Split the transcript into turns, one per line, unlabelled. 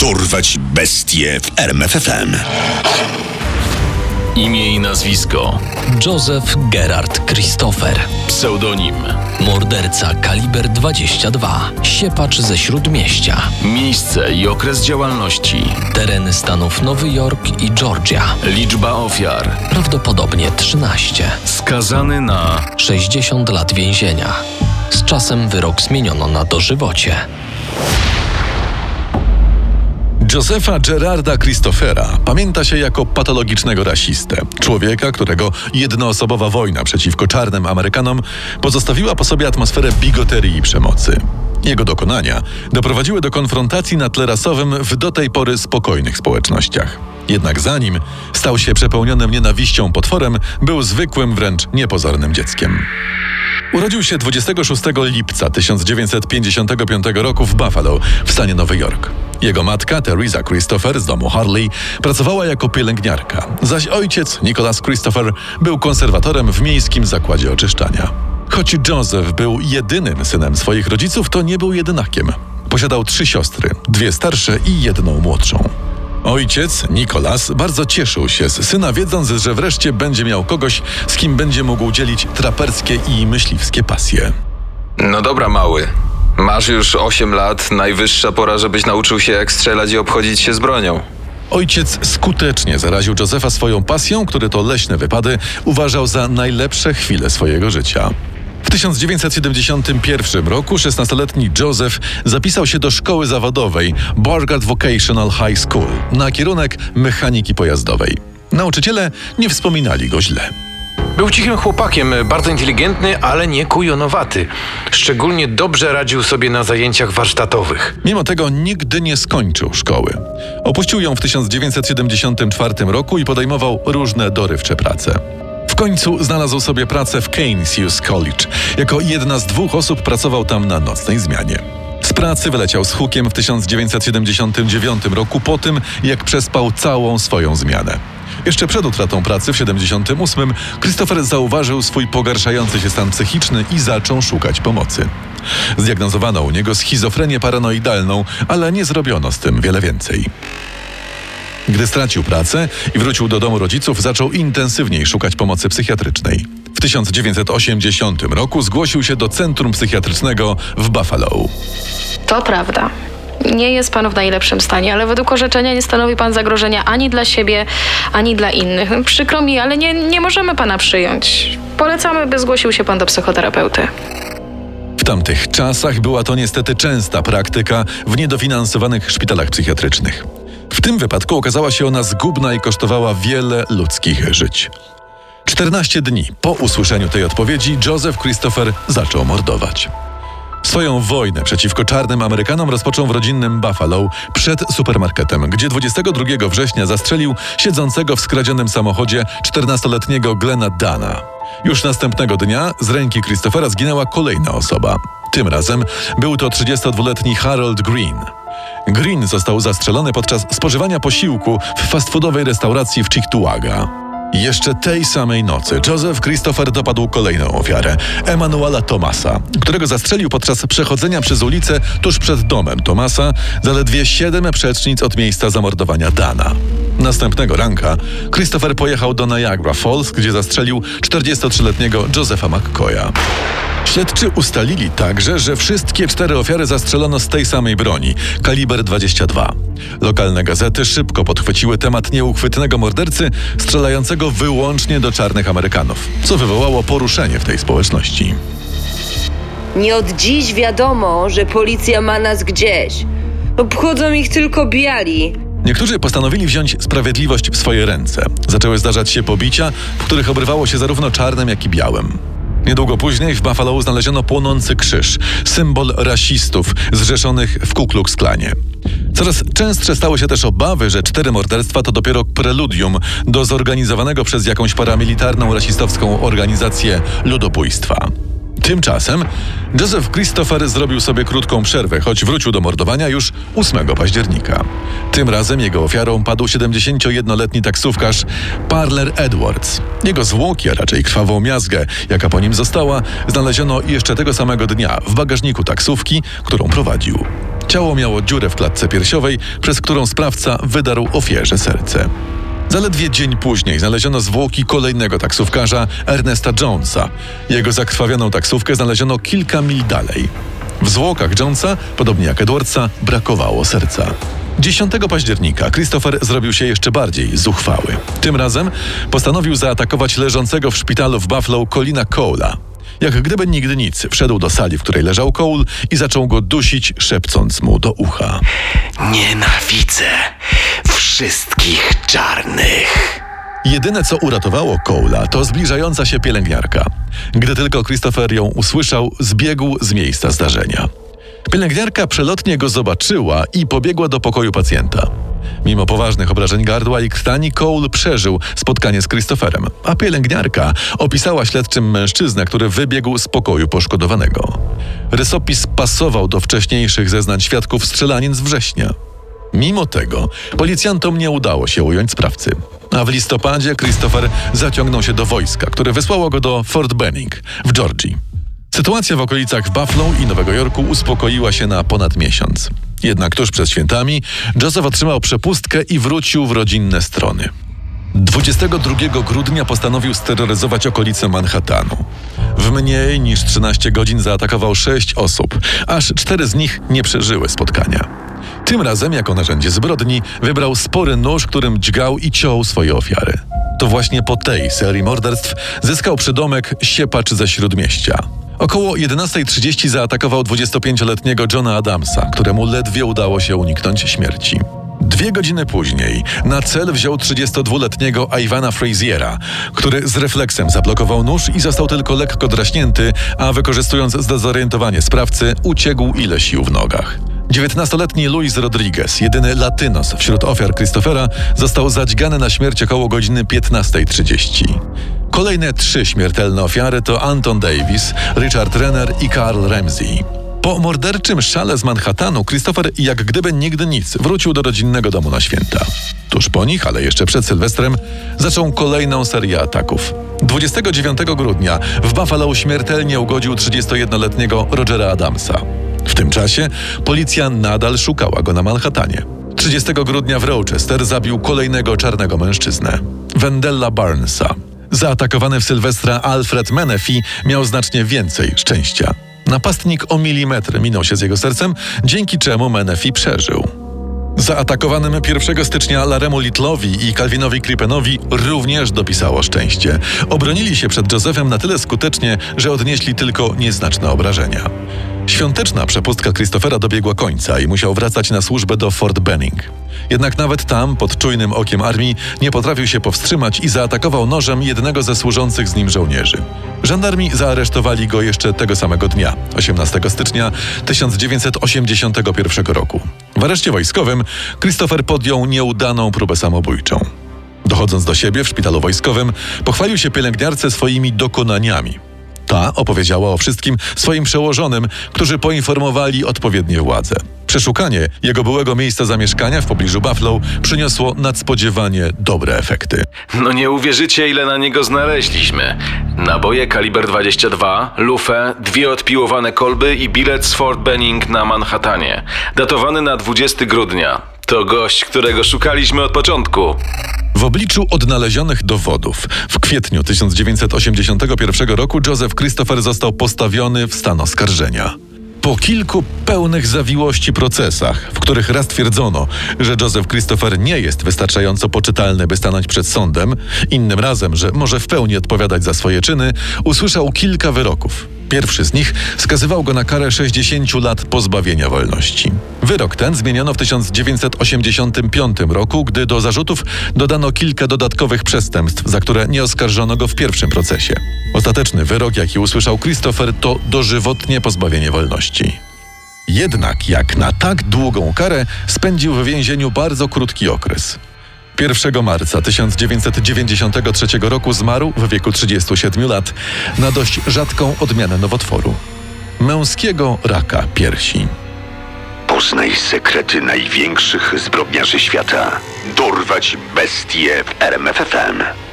Dorwać bestie w RMFFM.
Imię i nazwisko
Joseph Gerard Christopher.
Pseudonim
Morderca kaliber 22. Siepacz ze Śródmieścia.
Miejsce i okres działalności
Tereny stanów Nowy Jork i Georgia.
Liczba ofiar
Prawdopodobnie 13.
Skazany na
60 lat więzienia. Z czasem wyrok zmieniono na dożywocie.
Josefa Gerarda Christophera pamięta się jako patologicznego rasistę. Człowieka, którego jednoosobowa wojna przeciwko czarnym Amerykanom pozostawiła po sobie atmosferę bigoterii i przemocy. Jego dokonania doprowadziły do konfrontacji na tle rasowym w do tej pory spokojnych społecznościach. Jednak zanim stał się przepełnionym nienawiścią potworem, był zwykłym, wręcz niepozornym dzieckiem. Urodził się 26 lipca 1955 roku w Buffalo w stanie Nowy Jork. Jego matka, Teresa Christopher z domu Harley, pracowała jako pielęgniarka, zaś ojciec, Nicholas Christopher, był konserwatorem w miejskim zakładzie oczyszczania. Choć Joseph był jedynym synem swoich rodziców, to nie był jedynakiem. Posiadał trzy siostry, dwie starsze i jedną młodszą. Ojciec, Nicholas, bardzo cieszył się z syna, wiedząc, że wreszcie będzie miał kogoś, z kim będzie mógł dzielić traperskie i myśliwskie pasje.
No dobra, mały. Masz już 8 lat, najwyższa pora, żebyś nauczył się jak strzelać i obchodzić się z bronią.
Ojciec skutecznie zaraził Józefa swoją pasją, który to leśne wypady uważał za najlepsze chwile swojego życia. W 1971 roku 16-letni Joseph zapisał się do szkoły zawodowej Bargard Vocational High School na kierunek mechaniki pojazdowej. Nauczyciele nie wspominali go źle.
Był cichym chłopakiem, bardzo inteligentny, ale nie kujonowaty. Szczególnie dobrze radził sobie na zajęciach warsztatowych.
Mimo tego nigdy nie skończył szkoły. Opuścił ją w 1974 roku i podejmował różne dorywcze prace. W końcu znalazł sobie pracę w Canisius College. Jako jedna z dwóch osób pracował tam na nocnej zmianie. Z pracy wyleciał z hukiem w 1979 roku po tym, jak przespał całą swoją zmianę. Jeszcze przed utratą pracy w 78 Christopher zauważył swój pogarszający się stan psychiczny i zaczął szukać pomocy. Zdiagnozowano u niego schizofrenię paranoidalną, ale nie zrobiono z tym wiele więcej. Gdy stracił pracę i wrócił do domu rodziców, zaczął intensywniej szukać pomocy psychiatrycznej. W 1980 roku zgłosił się do Centrum Psychiatrycznego w Buffalo.
To prawda. Nie jest pan w najlepszym stanie, ale według orzeczenia nie stanowi pan zagrożenia ani dla siebie, ani dla innych. Przykro mi, ale nie, nie możemy pana przyjąć. Polecamy, by zgłosił się pan do psychoterapeuty.
W tamtych czasach była to niestety częsta praktyka w niedofinansowanych szpitalach psychiatrycznych. W tym wypadku okazała się ona zgubna i kosztowała wiele ludzkich żyć. 14 dni po usłyszeniu tej odpowiedzi Joseph Christopher zaczął mordować. Swoją wojnę przeciwko czarnym Amerykanom rozpoczął w rodzinnym Buffalo przed supermarketem, gdzie 22 września zastrzelił siedzącego w skradzionym samochodzie 14-letniego Glena Dana. Już następnego dnia z ręki Christophera zginęła kolejna osoba. Tym razem był to 32-letni Harold Green. Green został zastrzelony podczas spożywania posiłku w fast foodowej restauracji w Cheektowaga. Jeszcze tej samej nocy Joseph Christopher dopadł kolejną ofiarę, Emanuela Thomasa, którego zastrzelił podczas przechodzenia przez ulicę tuż przed domem Thomasa, zaledwie siedem przecznic od miejsca zamordowania Dana. Następnego ranka Christopher pojechał do Niagara Falls, gdzie zastrzelił 43-letniego Josepha McCoya. Śledczy ustalili także, że wszystkie cztery ofiary zastrzelono z tej samej broni, kaliber 22. Lokalne gazety szybko podchwyciły temat nieuchwytnego mordercy strzelającego wyłącznie do czarnych Amerykanów, co wywołało poruszenie w tej społeczności.
Nie od dziś wiadomo, że policja ma nas gdzieś. Obchodzą ich tylko biali.
Niektórzy postanowili wziąć sprawiedliwość w swoje ręce. Zaczęły zdarzać się pobicia, w których obrywało się zarówno czarnym, jak i białym. Niedługo później w Buffalo znaleziono płonący krzyż, symbol rasistów zrzeszonych w Ku Klux Klanie. Coraz częstsze stały się też obawy, że cztery morderstwa to dopiero preludium do zorganizowanego przez jakąś paramilitarną rasistowską organizację ludobójstwa. Tymczasem Joseph Christopher zrobił sobie krótką przerwę, choć wrócił do mordowania już 8 października. Tym razem jego ofiarą padł 71-letni taksówkarz Parler Edwards. Jego zwłoki, a raczej krwawą miazgę, jaka po nim została, znaleziono jeszcze tego samego dnia w bagażniku taksówki, którą prowadził. Ciało miało dziurę w klatce piersiowej, przez którą sprawca wydarł ofierze serce. Zaledwie dzień później znaleziono zwłoki kolejnego taksówkarza, Ernesta Jonesa. Jego zakrwawioną taksówkę znaleziono kilka mil dalej. W zwłokach Jonesa, podobnie jak Edwardsa, brakowało serca. 10 października Christopher zrobił się jeszcze bardziej zuchwały. Tym razem postanowił zaatakować leżącego w szpitalu w Buffalo Colina Cole'a. Jak gdyby nigdy nic, wszedł do sali, w której leżał Cole i zaczął go dusić, szepcąc mu do ucha.
Nienawidzę wszystkich czarnych.
Jedyne, co uratowało Cole'a, to zbliżająca się pielęgniarka. Gdy tylko Christopher ją usłyszał, zbiegł z miejsca zdarzenia. Pielęgniarka przelotnie go zobaczyła i pobiegła do pokoju pacjenta. Mimo poważnych obrażeń gardła i krtani, Cole przeżył spotkanie z Christopherem, a pielęgniarka opisała śledczym mężczyznę, który wybiegł z pokoju poszkodowanego. Rysopis pasował do wcześniejszych zeznań świadków strzelanin z września. Mimo tego policjantom nie udało się ująć sprawcy. A w listopadzie Christopher zaciągnął się do wojska, które wysłało go do Fort Benning w Georgii. Sytuacja w okolicach Buffalo i Nowego Jorku uspokoiła się na ponad miesiąc. Jednak tuż przed świętami Joseph otrzymał przepustkę i wrócił w rodzinne strony. 22 grudnia postanowił steroryzować okolice Manhattanu. W mniej niż 13 godzin zaatakował sześć osób, aż cztery z nich nie przeżyły spotkania. Tym razem, jako narzędzie zbrodni, wybrał spory nóż, którym dźgał i ciął swoje ofiary. To właśnie po tej serii morderstw zyskał przydomek siepacz ze śródmieścia. Około 11.30 zaatakował 25-letniego Johna Adamsa, któremu ledwie udało się uniknąć śmierci. Dwie godziny później na cel wziął 32-letniego Iwana Fraziera, który z refleksem zablokował nóż i został tylko lekko draśnięty, a wykorzystując zdezorientowanie sprawcy, uciekł ile sił w nogach. 19-letni Luis Rodriguez, jedyny latynos wśród ofiar Christophera, został zadźgany na śmierć około godziny 15.30. Kolejne trzy śmiertelne ofiary to Anton Davis, Richard Renner i Carl Ramsey. Po morderczym szale z Manhattanu Christopher jak gdyby nigdy nic wrócił do rodzinnego domu na święta. Tuż po nich, ale jeszcze przed Sylwestrem, zaczął kolejną serię ataków. 29 grudnia w Buffalo śmiertelnie ugodził 31-letniego Rogera Adamsa. Tym czasie policja nadal szukała go na Manhattanie. 30 grudnia w Rochester zabił kolejnego czarnego mężczyznę, Wendella Barnesa. Zaatakowany w Sylwestra Alfred Menefee miał znacznie więcej szczęścia. Napastnik o milimetr minął się z jego sercem, dzięki czemu Menefee przeżył. Zaatakowanym 1 stycznia Laremu Littlowi i Calvinowi Crippenowi również dopisało szczęście. Obronili się przed Josephem na tyle skutecznie, że odnieśli tylko nieznaczne obrażenia. Świąteczna przepustka Christophera dobiegła końca i musiał wracać na służbę do Fort Benning. Jednak nawet tam, pod czujnym okiem armii, nie potrafił się powstrzymać i zaatakował nożem jednego ze służących z nim żołnierzy. Żandarmi zaaresztowali go jeszcze tego samego dnia, 18 stycznia 1981 roku. W areszcie wojskowym Christopher podjął nieudaną próbę samobójczą. Dochodząc do siebie w szpitalu wojskowym, pochwalił się pielęgniarce swoimi dokonaniami. Ta opowiedziała o wszystkim swoim przełożonym, którzy poinformowali odpowiednie władze. Przeszukanie jego byłego miejsca zamieszkania w pobliżu Buffalo przyniosło nadspodziewanie dobre efekty.
No nie uwierzycie, ile na niego znaleźliśmy. Naboje kaliber 22, lufę, dwie odpiłowane kolby i bilet z Fort Benning na Manhattanie. Datowany na 20 grudnia. To gość, którego szukaliśmy od początku.
W obliczu odnalezionych dowodów w kwietniu 1981 roku Joseph Christopher został postawiony w stan oskarżenia. Po kilku pełnych zawiłości procesach, w których raz twierdzono, że Joseph Christopher nie jest wystarczająco poczytalny, by stanąć przed sądem, innym razem, że może w pełni odpowiadać za swoje czyny, usłyszał kilka wyroków. Pierwszy z nich skazywał go na karę 60 lat pozbawienia wolności. Wyrok ten zmieniono w 1985 roku, gdy do zarzutów dodano kilka dodatkowych przestępstw, za które nie oskarżono go w pierwszym procesie. Ostateczny wyrok, jaki usłyszał Christopher, to dożywotnie pozbawienie wolności. Jednak jak na tak długą karę spędził w więzieniu bardzo krótki okres. 1 marca 1993 roku zmarł w wieku 37 lat na dość rzadką odmianę nowotworu męskiego raka piersi.
Poznaj sekrety największych zbrodniarzy świata. Dorwać bestie w RMFFM.